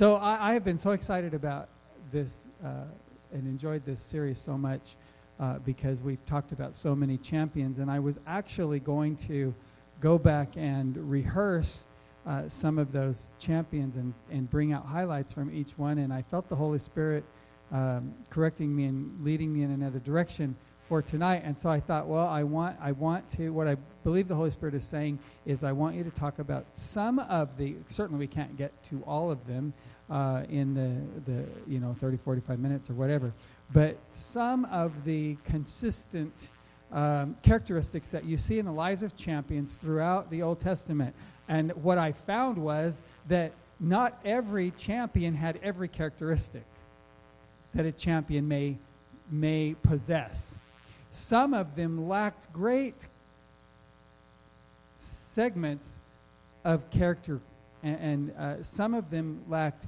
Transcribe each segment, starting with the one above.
So I, I, have been so excited about this uh, and enjoyed this series so much uh, because we've talked about so many champions. And I was actually going to go back and rehearse uh, some of those champions and, and bring out highlights from each one. And I felt the Holy Spirit um, correcting me and leading me in another direction for tonight. And so I thought, well, I want, I want to, what I believe the Holy Spirit is saying is I want you to talk about some of the, certainly we can't get to all of them uh, in the, the, you know, 30, 45 minutes or whatever, but some of the consistent um, characteristics that you see in the lives of champions throughout the Old Testament. And what I found was that not every champion had every characteristic that a champion may, may possess. Some of them lacked great segments of character, and, and uh, some of them lacked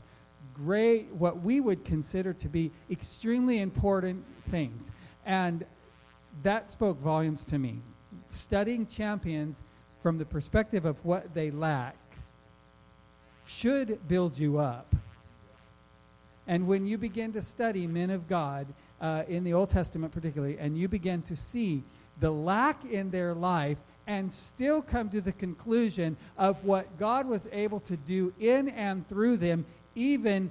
great, what we would consider to be extremely important things. And that spoke volumes to me. Studying champions from the perspective of what they lack should build you up. And when you begin to study men of God uh, in the Old Testament, particularly, and you begin to see the lack in their life and still come to the conclusion of what God was able to do in and through them, even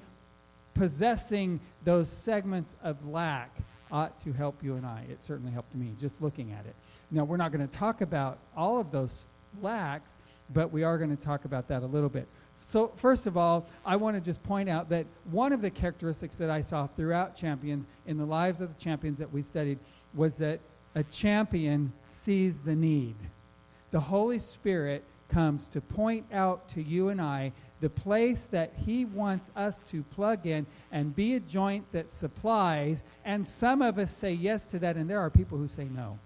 possessing those segments of lack, ought to help you and I. It certainly helped me just looking at it. Now, we're not going to talk about all of those lacks, but we are going to talk about that a little bit. So, first of all, I want to just point out that one of the characteristics that I saw throughout champions in the lives of the champions that we studied was that a champion sees the need. The Holy Spirit comes to point out to you and I the place that He wants us to plug in and be a joint that supplies. And some of us say yes to that, and there are people who say no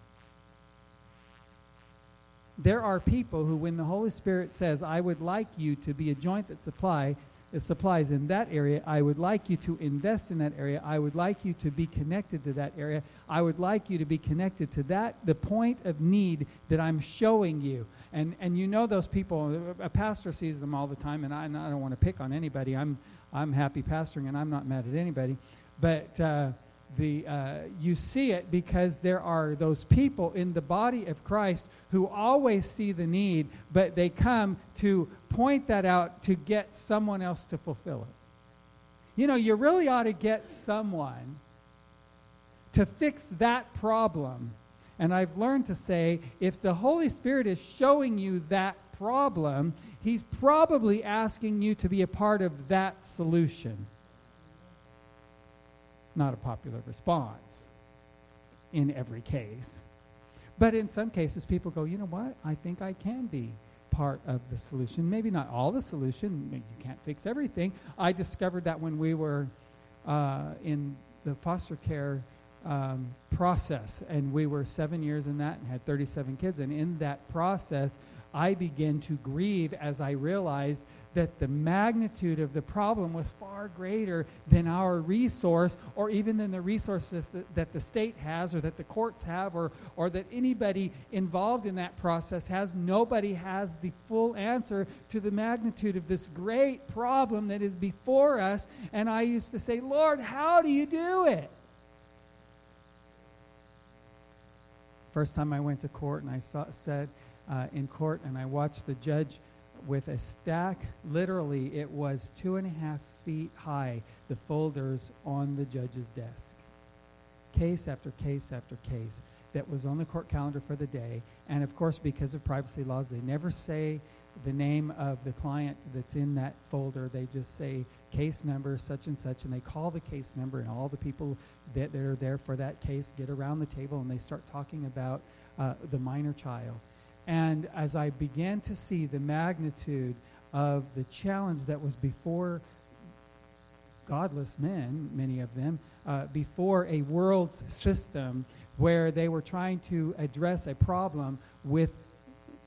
there are people who, when the Holy Spirit says, I would like you to be a joint that supply, that supplies in that area, I would like you to invest in that area, I would like you to be connected to that area, I would like you to be connected to that, the point of need that I'm showing you. And, and you know those people, a pastor sees them all the time, and I, and I don't want to pick on anybody. I'm, I'm happy pastoring, and I'm not mad at anybody. But, uh, the, uh, you see it because there are those people in the body of Christ who always see the need, but they come to point that out to get someone else to fulfill it. You know, you really ought to get someone to fix that problem. And I've learned to say if the Holy Spirit is showing you that problem, He's probably asking you to be a part of that solution not a popular response in every case. But in some cases, people go, you know what? I think I can be part of the solution. Maybe not all the solution. You can't fix everything. I discovered that when we were uh, in the foster care um, process, and we were seven years in that and had 37 kids. And in that process, I began to grieve as I realized that the magnitude of the problem was far greater than our resource or even than the resources that, that, the state has or that the courts have or, or that anybody involved in that process has. Nobody has the full answer to the magnitude of this great problem that is before us. And I used to say, Lord, how do you do it? First time I went to court and I saw, said uh, in court and I watched the judge with a stack. Literally, it was two and a half feet high, the folders on the judge's desk. Case after case after case that was on the court calendar for the day. And of course, because of privacy laws, they never say the name of the client that's in that folder. They just say case number such and such, and they call the case number, and all the people that, that are there for that case get around the table and they start talking about uh, the minor child. And as I began to see the magnitude of the challenge that was before godless men, many of them, uh, before a world system where they were trying to address a problem with,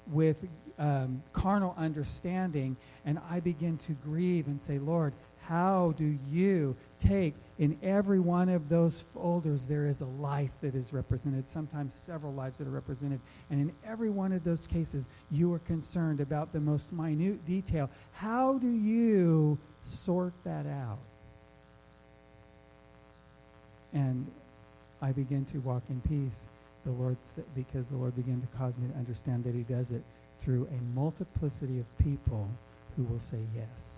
with um, carnal understanding. And I begin to grieve and say, Lord, how do you take in every one of those folders there is a life that is represented sometimes several lives that are represented and in every one of those cases you are concerned about the most minute detail how do you sort that out. And I begin to walk in peace. The Lord, because the Lord began to cause me to understand that He does it through a multiplicity of people who will say yes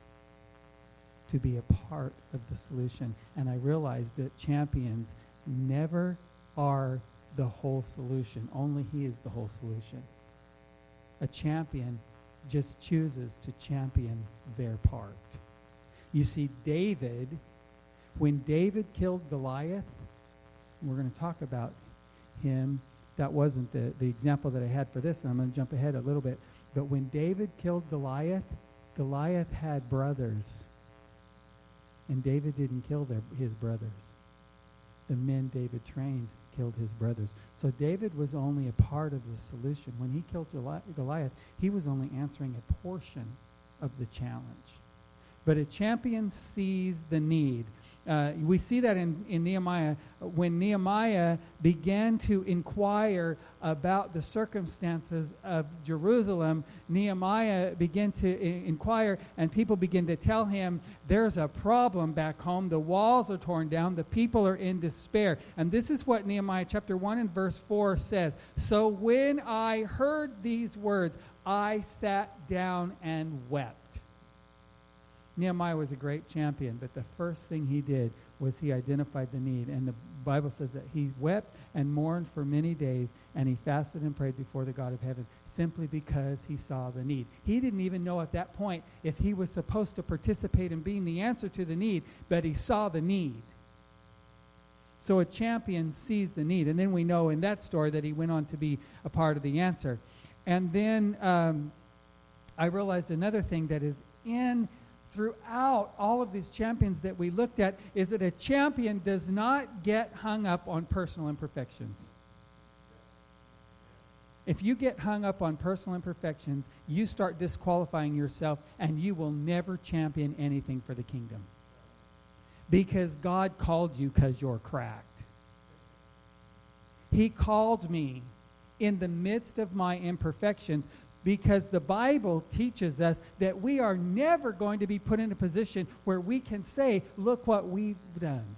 to be a part of the solution. And I realized that champions never are the whole solution. Only He is the whole solution. A champion just chooses to champion their part. You see, David, when David killed Goliath, we're going to talk about him. That wasn't the, the example that I had for this, and I'm going to jump ahead a little bit. But when David killed Goliath, Goliath had brothers. And David didn't kill their, his brothers. The men David trained killed his brothers. So David was only a part of the solution. When he killed Goliath, he was only answering a portion of the challenge. But a champion sees the need. Uh, we see that in, in Nehemiah. When Nehemiah began to inquire about the circumstances of Jerusalem, Nehemiah began to inquire, and people begin to tell him, There's a problem back home. The walls are torn down. The people are in despair. And this is what Nehemiah chapter 1 and verse 4 says So when I heard these words, I sat down and wept. Nehemiah was a great champion, but the first thing he did was he identified the need. And the Bible says that he wept and mourned for many days, and he fasted and prayed before the God of heaven simply because he saw the need. He didn't even know at that point if he was supposed to participate in being the answer to the need, but he saw the need. So a champion sees the need. And then we know in that story that he went on to be a part of the answer. And then um, I realized another thing that is in throughout all of these champions that we looked at is that a champion does not get hung up on personal imperfections. If you get hung up on personal imperfections, you start disqualifying yourself and you will never champion anything for the kingdom. Because God called you because you're cracked. He called me in the midst of my imperfections because the Bible teaches us that we are never going to be put in a position where we can say, Look what we've done.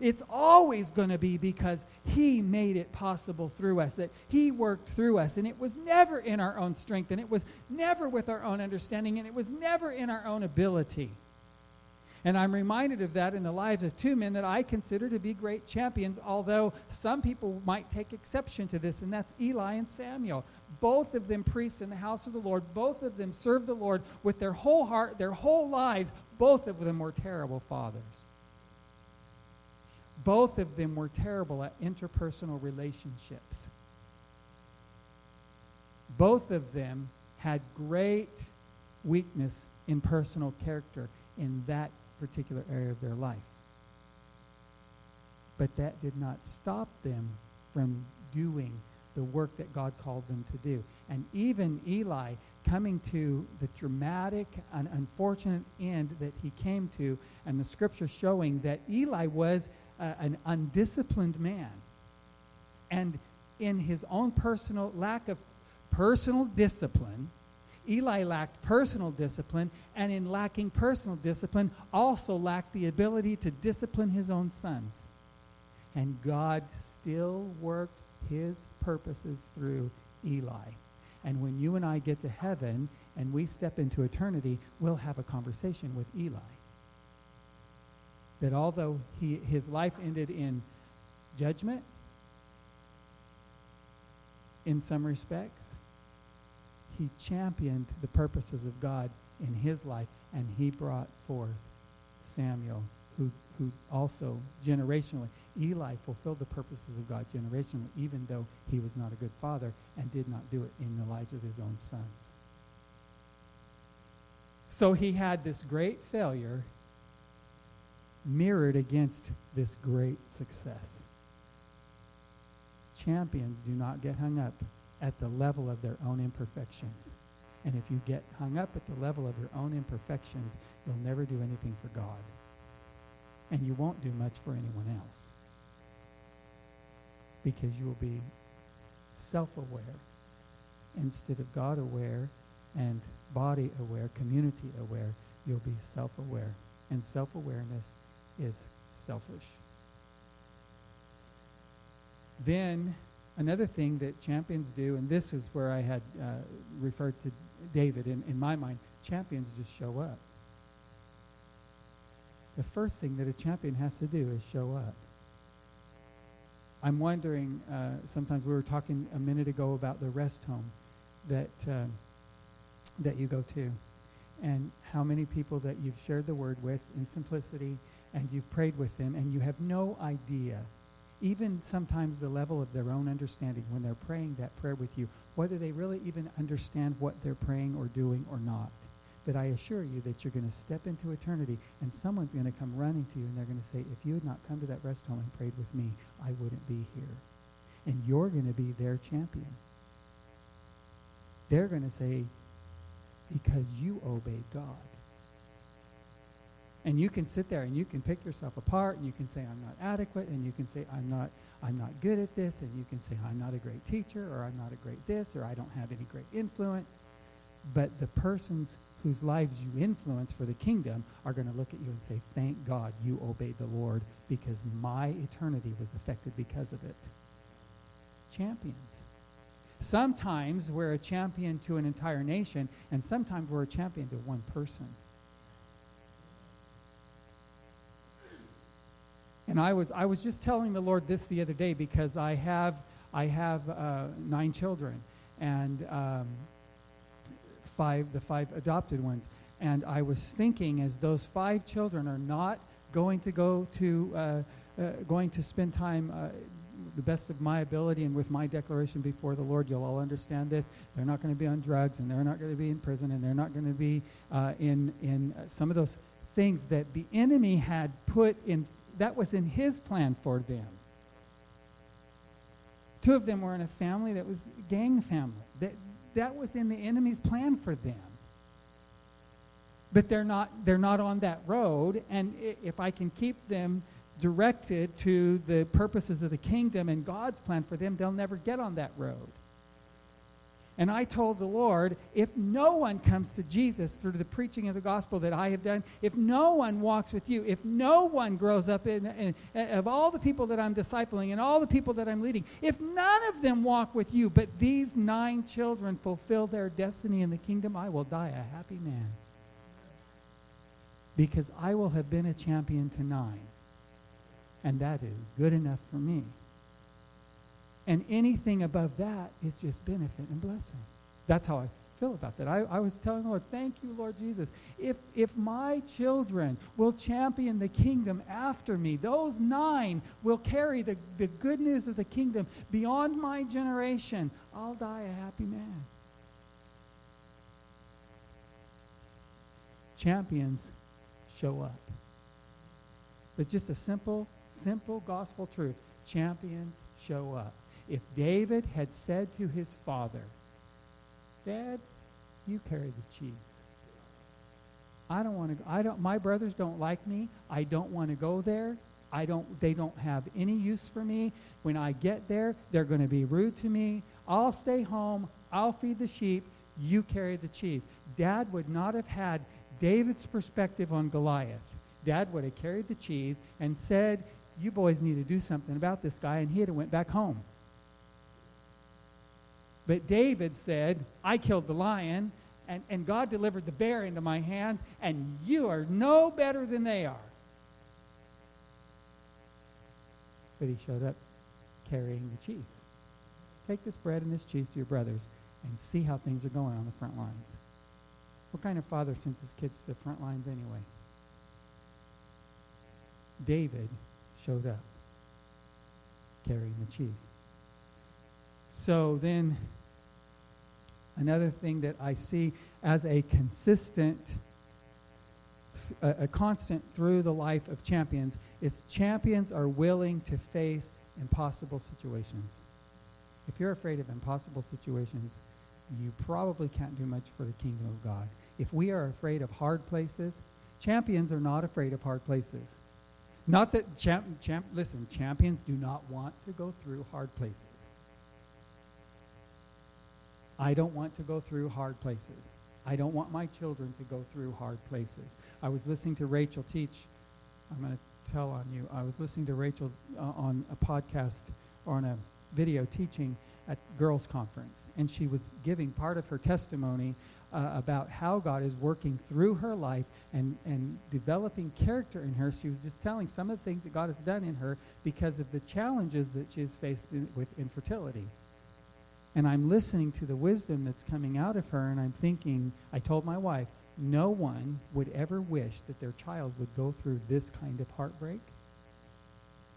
It's always going to be because He made it possible through us, that He worked through us. And it was never in our own strength, and it was never with our own understanding, and it was never in our own ability. And I'm reminded of that in the lives of two men that I consider to be great champions, although some people might take exception to this, and that's Eli and Samuel. Both of them priests in the house of the Lord. Both of them served the Lord with their whole heart, their whole lives. Both of them were terrible fathers. Both of them were terrible at interpersonal relationships. Both of them had great weakness in personal character in that particular area of their life. But that did not stop them from doing the work that God called them to do. And even Eli coming to the dramatic and unfortunate end that he came to, and the scripture showing that Eli was uh, an undisciplined man. And in his own personal lack of personal discipline, Eli lacked personal discipline, and in lacking personal discipline, also lacked the ability to discipline his own sons. And God still worked his purposes through Eli. And when you and I get to heaven and we step into eternity, we'll have a conversation with Eli. That although he, his life ended in judgment, in some respects, he championed the purposes of God in his life, and he brought forth Samuel, who, who also generationally, Eli fulfilled the purposes of God generationally, even though he was not a good father and did not do it in the lives of his own sons. So he had this great failure mirrored against this great success. Champions do not get hung up at the level of their own imperfections. And if you get hung up at the level of your own imperfections, you'll never do anything for God. And you won't do much for anyone else. Because you will be self aware instead of God aware and body aware, community aware. you'll be self aware. And self awareness is selfish. Then, another thing that champions do, and this is where I had uh, referred to David in, in my mind champions just show up. The first thing that a champion has to do is show up. I'm wondering, uh, sometimes we were talking a minute ago about the rest home that, uh, that you go to, and how many people that you've shared the word with in simplicity, and you've prayed with them, and you have no idea, even sometimes the level of their own understanding when they're praying that prayer with you, whether they really even understand what they're praying or doing or not. But I assure you that you're going to step into eternity and someone's going to come running to you and they're going to say, if you had not come to that rest home and prayed with me, I wouldn't be here. And you're going to be their champion. They're going to say, because you obeyed God. And you can sit there and you can pick yourself apart and you can say, I'm not adequate, and you can say, I'm not, I'm not good at this, and you can say, I'm not a great teacher, or I'm not a great this, or I don't have any great influence. But the persons whose lives you influence for the kingdom are going to look at you and say, Thank God you obeyed the Lord because my eternity was affected because of it. Champions. Sometimes we're a champion to an entire nation, and sometimes we're a champion to one person. And I was, I was just telling the Lord this the other day because I have, I have uh, nine children. And um, five, the five adopted ones. And I was thinking, as those five children are not going to go to, uh, uh, going to spend time uh, the best of my ability and with my declaration before the Lord, you'll all understand this. They're not going to be on drugs, and they're not going to be in prison, and they're not going to be uh, in in some of those things that the enemy had put in. That was in his plan for them. Two of them were in a family that was gang family. That that was in the enemy's plan for them. But they're not, they're not on that road, and if I can keep them directed to the purposes of the kingdom and God's plan for them, they'll never get on that road. And I told the Lord, if no one comes to Jesus through the preaching of the gospel that I have done, if no one walks with you, if no one grows up in, in, in, of all the people that I'm discipling and all the people that I'm leading, if none of them walk with you, but these nine children fulfill their destiny in the kingdom, I will die a happy man. Because I will have been a champion to nine. And that is good enough for me. And anything above that is just benefit and blessing. That's how I feel about that. I, I was telling the Lord, thank you, Lord Jesus. If, if my children will champion the kingdom after me, those nine will carry the, the good news of the kingdom beyond my generation, I'll die a happy man. Champions show up. It's just a simple, simple gospel truth. Champions show up if David had said to his father, Dad, you carry the cheese. I don't want to I don't my brothers don't like me. I don't want to go there. I don't they don't have any use for me. When I get there, they're going to be rude to me. I'll stay home. I'll feed the sheep. You carry the cheese. Dad would not have had David's perspective on Goliath. Dad would have carried the cheese and said, "You boys need to do something about this guy," and he'd have went back home. But David said, I killed the lion, and, and God delivered the bear into my hands, and you are no better than they are. But he showed up carrying the cheese. Take this bread and this cheese to your brothers and see how things are going on the front lines. What kind of father sent his kids to the front lines anyway? David showed up carrying the cheese. So then Another thing that I see as a consistent, a, a constant through the life of champions is champions are willing to face impossible situations. If you're afraid of impossible situations, you probably can't do much for the kingdom of God. If we are afraid of hard places, champions are not afraid of hard places. Not that champ, champ listen, champions do not want to go through hard places. I don't want to go through hard places. I don't want my children to go through hard places. I was listening to Rachel teach. I'm going to tell on you. I was listening to Rachel uh, on a podcast or on a video teaching at girls conference and she was giving part of her testimony uh, about how God is working through her life and, and developing character in her. She was just telling some of the things that God has done in her because of the challenges that she has faced in, with infertility. And I'm listening to the wisdom that's coming out of her, and I'm thinking, I told my wife, no one would ever wish that their child would go through this kind of heartbreak.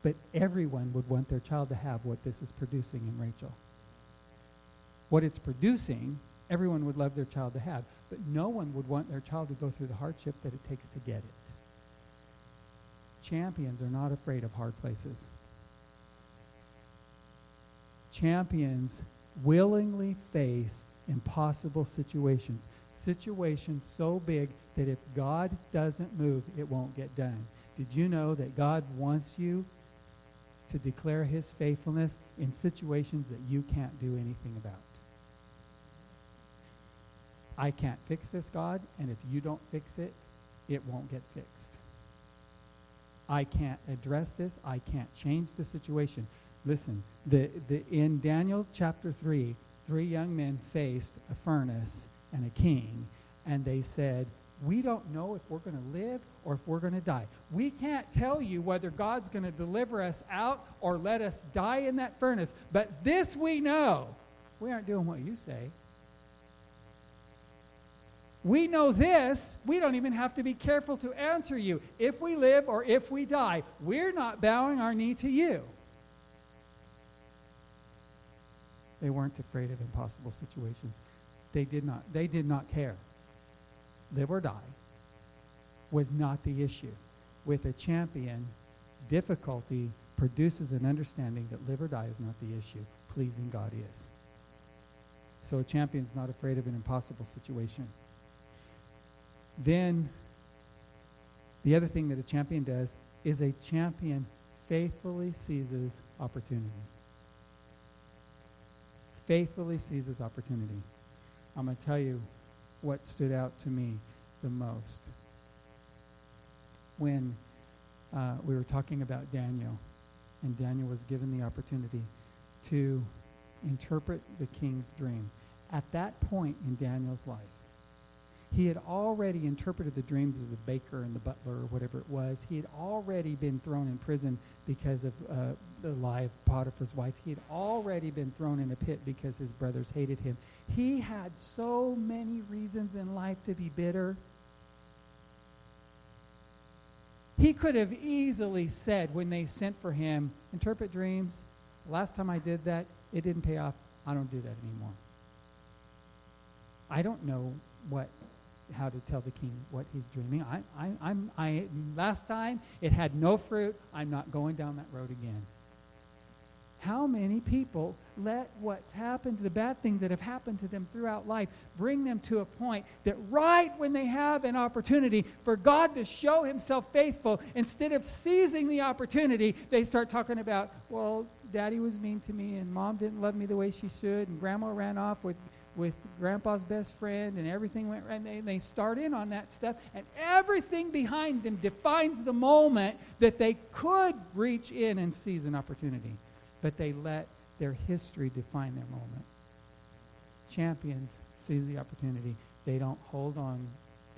But everyone would want their child to have what this is producing in Rachel. What it's producing everyone would love their child to have, but no one would want their child to go through the hardship that it takes to get it. Champions are not afraid of hard places. Champions willingly face impossible situations, situations so big that if God doesn't move, it won't get done. Did you know that God wants you to declare his faithfulness in situations that you can't do anything about? I can't fix this, God, and if you don't fix it, it won't get fixed. I can't address this. I can't change the situation. Listen, the, the, in Daniel chapter 3, three young men faced a furnace and a king, and they said, we don't know if we're going to live or if we're going to die. We can't tell you whether God's going to deliver us out or let us die in that furnace, but this we know. We aren't doing what you say. We know this. We don't even have to be careful to answer you. If we live or if we die, we're not bowing our knee to you. They weren't afraid of impossible situations. They did not, they did not care. Live or die was not the issue. With a champion, difficulty produces an understanding that live or die is not the issue. Pleasing God is. So a champion's not afraid of an impossible situation. Then the other thing that a champion does is a champion faithfully seizes opportunity. Faithfully seizes opportunity. I'm going to tell you what stood out to me the most. When uh, we were talking about Daniel, and Daniel was given the opportunity to interpret the king's dream. At that point in Daniel's life, he had already interpreted the dreams of the baker and the butler or whatever it was. He had already been thrown in prison because of uh, the lie of Potiphar's wife. He had already been thrown in a pit because his brothers hated him. He had so many reasons in life to be bitter. He could have easily said when they sent for him, interpret dreams. Last time I did that, it didn't pay off. I don't do that anymore. I don't know what how to tell the king what he's dreaming. I, I, I'm, I, last time it had no fruit. I'm not going down that road again. How many people let what's happened, the bad things that have happened to them throughout life, bring them to a point that right when they have an opportunity for God to show himself faithful, instead of seizing the opportunity, they start talking about, well, daddy was mean to me, and mom didn't love me the way she should, and grandma ran off with with grandpa's best friend and everything went right. And they, start in on that stuff, and everything behind them defines the moment that they could reach in and seize an opportunity. But they let their history define their moment. Champions seize the opportunity. They don't hold on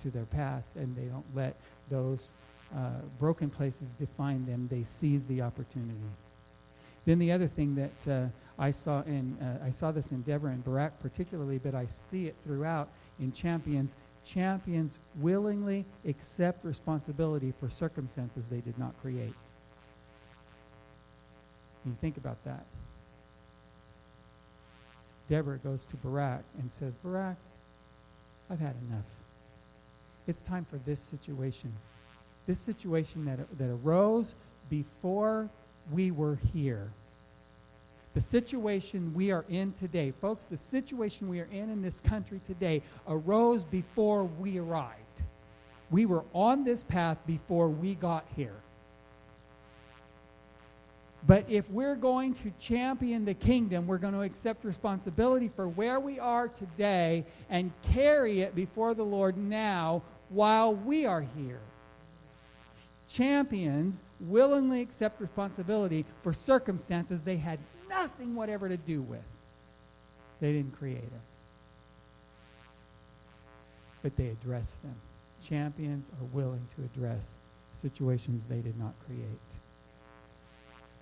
to their past, and they don't let those uh, broken places define them. They seize the opportunity. Then the other thing that uh, I saw in uh, I saw this in Deborah and Barak particularly, but I see it throughout in champions. Champions willingly accept responsibility for circumstances they did not create. You think about that. Deborah goes to Barak and says, Barak, I've had enough. It's time for this situation. This situation that, that arose before we were here. The situation we are in today, folks, the situation we are in in this country today arose before we arrived. We were on this path before we got here. But if we're going to champion the kingdom, we're going to accept responsibility for where we are today and carry it before the Lord now while we are here. Champions willingly accept responsibility for circumstances they had nothing whatever to do with. They didn't create them, but they address them. Champions are willing to address situations they did not create.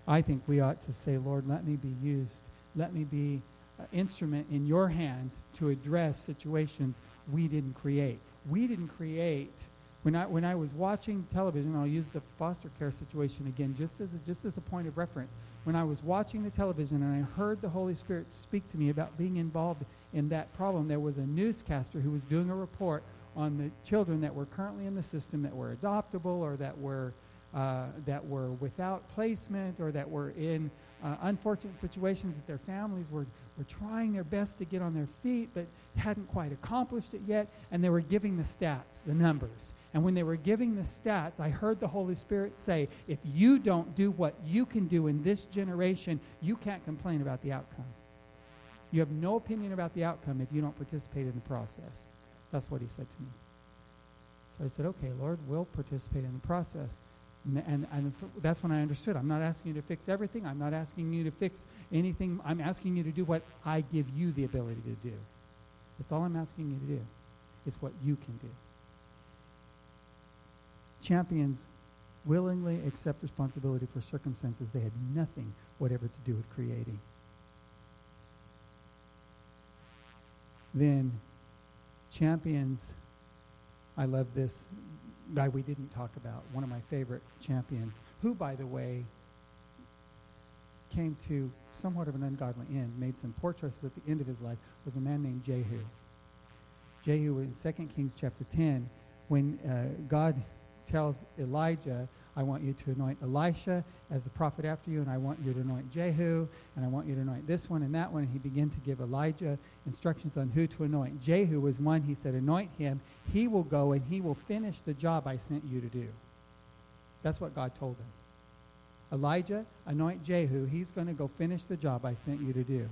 I think we ought to say, Lord, let me be used. Let me be an instrument in your hands to address situations we didn't create. We didn't create. When I, when I was watching television, I'll use the foster care situation again just as, a, just as a point of reference. When I was watching the television and I heard the Holy Spirit speak to me about being involved in that problem, there was a newscaster who was doing a report on the children that were currently in the system that were adoptable or that were uh, that were without placement or that were in uh, unfortunate situations that their families were, were trying their best to get on their feet but hadn't quite accomplished it yet, and they were giving the stats, the numbers. And when they were giving the stats, I heard the Holy Spirit say, if you don't do what you can do in this generation, you can't complain about the outcome. You have no opinion about the outcome if you don't participate in the process. That's what he said to me. So I said, okay, Lord, we'll participate in the process. And, and, so that's when I understood. I'm not asking you to fix everything. I'm not asking you to fix anything. I'm asking you to do what I give you the ability to do. That's all I'm asking you to do, is what you can do. Champions willingly accept responsibility for circumstances they had nothing whatever to do with creating. Then champions, I love this guy we didn't talk about, one of my favorite champions, who, by the way, came to somewhat of an ungodly end, made some poor choices at the end of his life, was a man named Jehu. Jehu in 2 Kings chapter 10, when uh, God tells Elijah, I want you to anoint Elisha as the prophet after you, and I want you to anoint Jehu, and I want you to anoint this one and that one. And he began to give Elijah instructions on who to anoint. Jehu was one, he said, Anoint him. He will go and he will finish the job I sent you to do. That's what God told him. Elijah, anoint Jehu. He's going to go finish the job I sent you to do.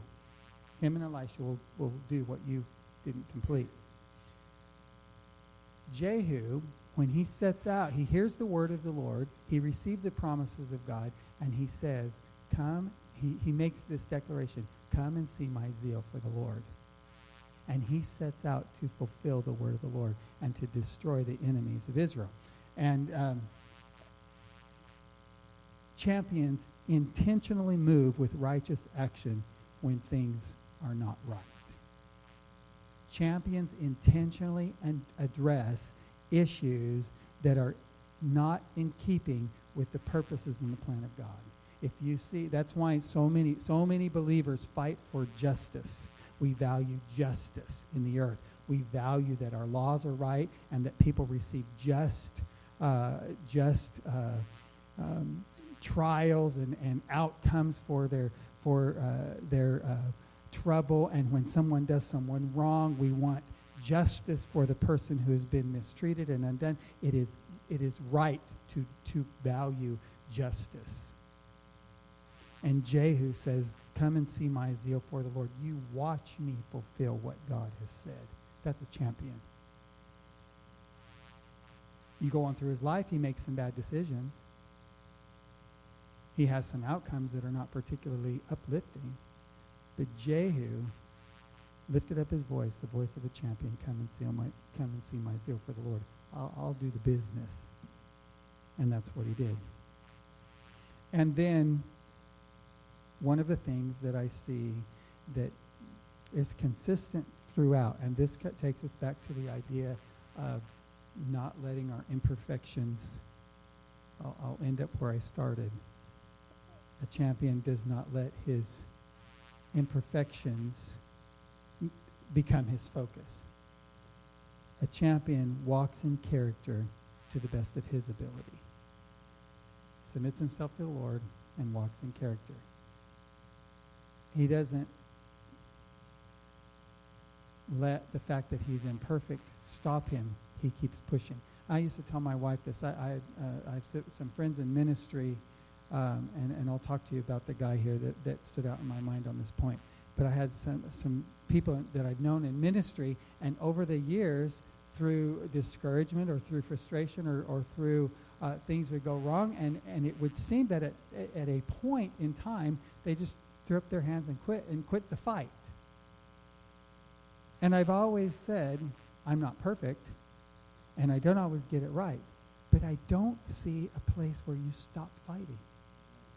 Him and Elisha will, will do what you didn't complete. Jehu when he sets out, he hears the word of the Lord, he received the promises of God, and he says, Come, he, he makes this declaration, Come and see my zeal for the Lord. And he sets out to fulfill the word of the Lord and to destroy the enemies of Israel. And um, champions intentionally move with righteous action when things are not right. Champions intentionally and address issues that are not in keeping with the purposes and the plan of God. If you see, that's why so many, so many believers fight for justice. We value justice in the earth. We value that our laws are right and that people receive just, uh, just uh, um, trials and, and outcomes for their, for, uh, their uh, trouble. And when someone does someone wrong, we want justice for the person who has been mistreated and undone. It is, it is right to, to value justice. And Jehu says, Come and see my zeal for the Lord. You watch me fulfill what God has said. That's a champion. You go on through his life, he makes some bad decisions. He has some outcomes that are not particularly uplifting. But Jehu lifted up his voice, the voice of a champion, come and see my come and see my zeal for the Lord. I'll, I'll do the business. And that's what he did. And then one of the things that I see that is consistent throughout, and this takes us back to the idea of not letting our imperfections, I'll, I'll end up where I started. A champion does not let his imperfections become his focus. A champion walks in character to the best of his ability, submits himself to the Lord, and walks in character. He doesn't let the fact that he's imperfect stop him. He keeps pushing. I used to tell my wife this. I, I, uh, I have some friends in ministry um, and, and I'll talk to you about the guy here that, that stood out in my mind on this point. But I had some, some people that I've known in ministry, and over the years, through discouragement or through frustration or, or through uh, things would go wrong, and, and it would seem that at, at a point in time, they just threw up their hands and quit and quit the fight. And I've always said, I'm not perfect, and I don't always get it right, but I don't see a place where you stop fighting,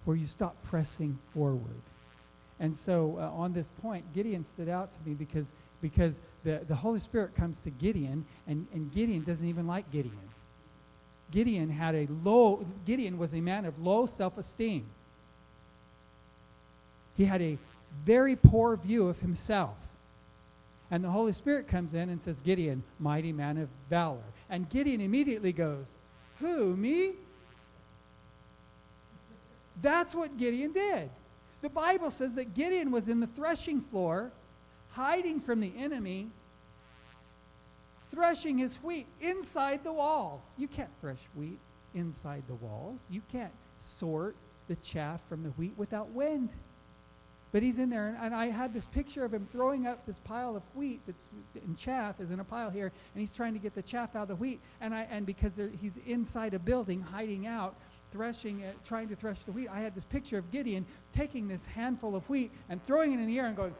where you stop pressing forward. And so uh, on this point, Gideon stood out to me because, because the, the Holy Spirit comes to Gideon, and, and Gideon doesn't even like Gideon. Gideon had a low, Gideon was a man of low self esteem. He had a very poor view of himself. And the Holy Spirit comes in and says, Gideon, mighty man of valor. And Gideon immediately goes, Who, me? That's what Gideon did. The Bible says that Gideon was in the threshing floor, hiding from the enemy, threshing his wheat inside the walls. You can't thresh wheat inside the walls. You can't sort the chaff from the wheat without wind. But he's in there, and, and, I had this picture of him throwing up this pile of wheat that's in chaff is in a pile here, and he's trying to get the chaff out of the wheat. And I and because he's inside a building, hiding out, threshing, trying to thresh the wheat, I had this picture of Gideon taking this handful of wheat and throwing it in the air and going,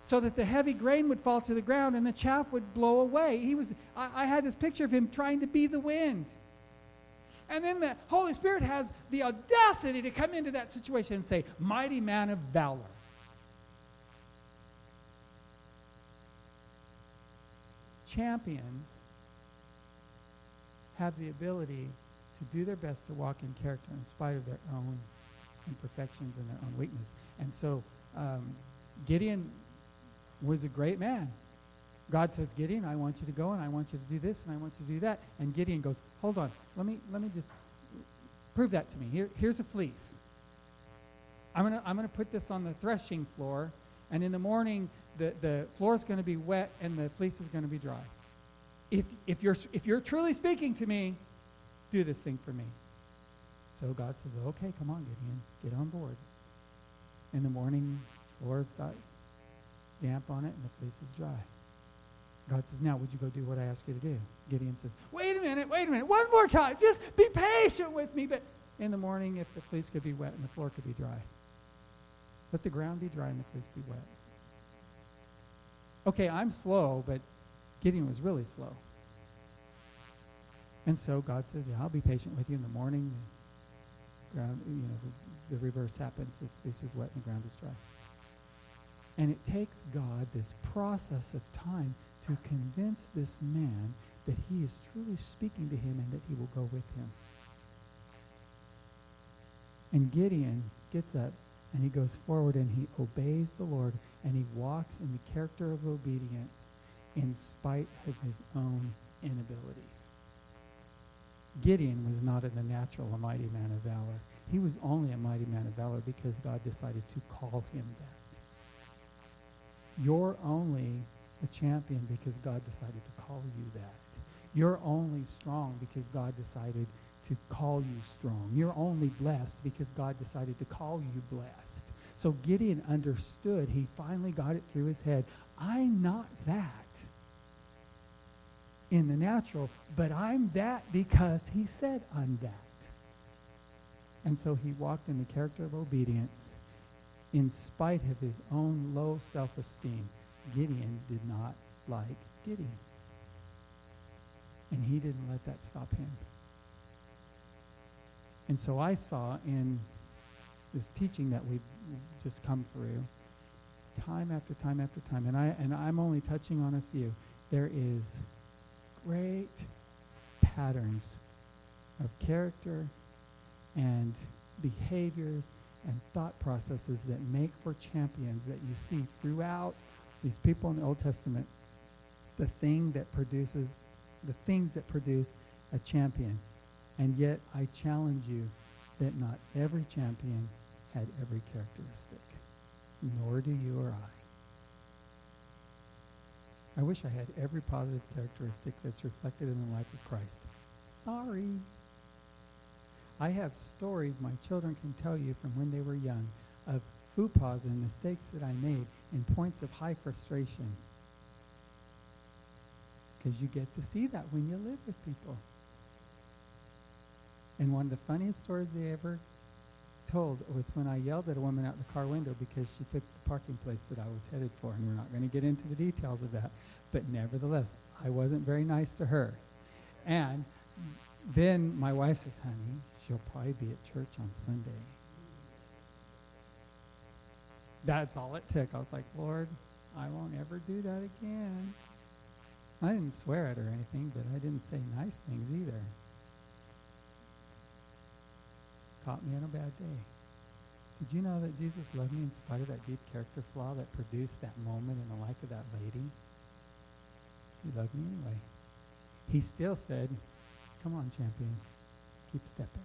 so that the heavy grain would fall to the ground and the chaff would blow away. He was, I, I had this picture of him trying to be the wind. And then the Holy Spirit has the audacity to come into that situation and say, Mighty man of valor. Champions have the ability to do their best to walk in character in spite of their own imperfections and their own weakness. And so um, Gideon was a great man. God says, Gideon, I want you to go and I want you to do this and I want you to do that. And Gideon goes, Hold on, let me let me just prove that to me. Here, here's a fleece. I'm gonna I'm gonna put this on the threshing floor, and in the morning the, the floor is gonna be wet and the fleece is gonna be dry. If if you're if you're truly speaking to me, do this thing for me. So God says, Okay, come on, Gideon, get on board. In the morning, the floor's got damp on it and the fleece is dry. God says, Now, would you go do what I ask you to do? Gideon says, Wait a minute, wait a minute, one more time. Just be patient with me. But in the morning, if the fleece could be wet and the floor could be dry, let the ground be dry and the fleece be wet. Okay, I'm slow, but Gideon was really slow. And so God says, Yeah, I'll be patient with you in the morning. The ground, you know, the, the reverse happens. The fleece is wet and the ground is dry. And it takes God this process of time to convince this man that he is truly speaking to him and that he will go with him. And Gideon gets up and he goes forward and he obeys the Lord and he walks in the character of obedience in spite of his own inabilities. Gideon was not in the natural a mighty man of valor. He was only a mighty man of valor because God decided to call him that. You're only a champion because God decided to call you that. You're only strong because God decided to call you strong. You're only blessed because God decided to call you blessed. So Gideon understood. He finally got it through his head. I'm not that in the natural, but I'm that because he said I'm that. And so he walked in the character of obedience in spite of his own low self-esteem. Gideon did not like Gideon. And he didn't let that stop him. And so I saw in this teaching that we've just come through, time after time after time, and, I, and I'm only touching on a few, there is great patterns of character and behaviors and thought processes that make for champions that you see throughout these people in the Old Testament, the thing that produces, the things that produce a champion. And yet I challenge you that not every champion had every characteristic, nor do you or I. I wish I had every positive characteristic that's reflected in the life of Christ. Sorry. I have stories my children can tell you from when they were young of faux and mistakes that I made and points of high frustration. Because you get to see that when you live with people. And one of the funniest stories they ever told was when I yelled at a woman out the car window because she took the parking place that I was headed for. And we're not going to get into the details of that. But nevertheless, I wasn't very nice to her. And then my wife says, honey, she'll probably be at church on Sunday. That's all it took. I was like, Lord, I won't ever do that again. I didn't swear at her or anything, but I didn't say nice things either. Caught me on a bad day. Did you know that Jesus loved me in spite of that deep character flaw that produced that moment in the life of that lady? He loved me anyway. He still said, Come on, champion. Keep stepping.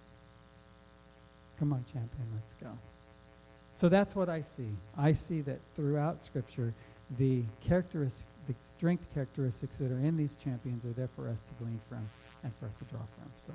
Come on, champion, let's go. So that's what I see. I see that throughout Scripture, the characteristics, the strength characteristics that are in these champions are there for us to glean from and for us to draw from. So.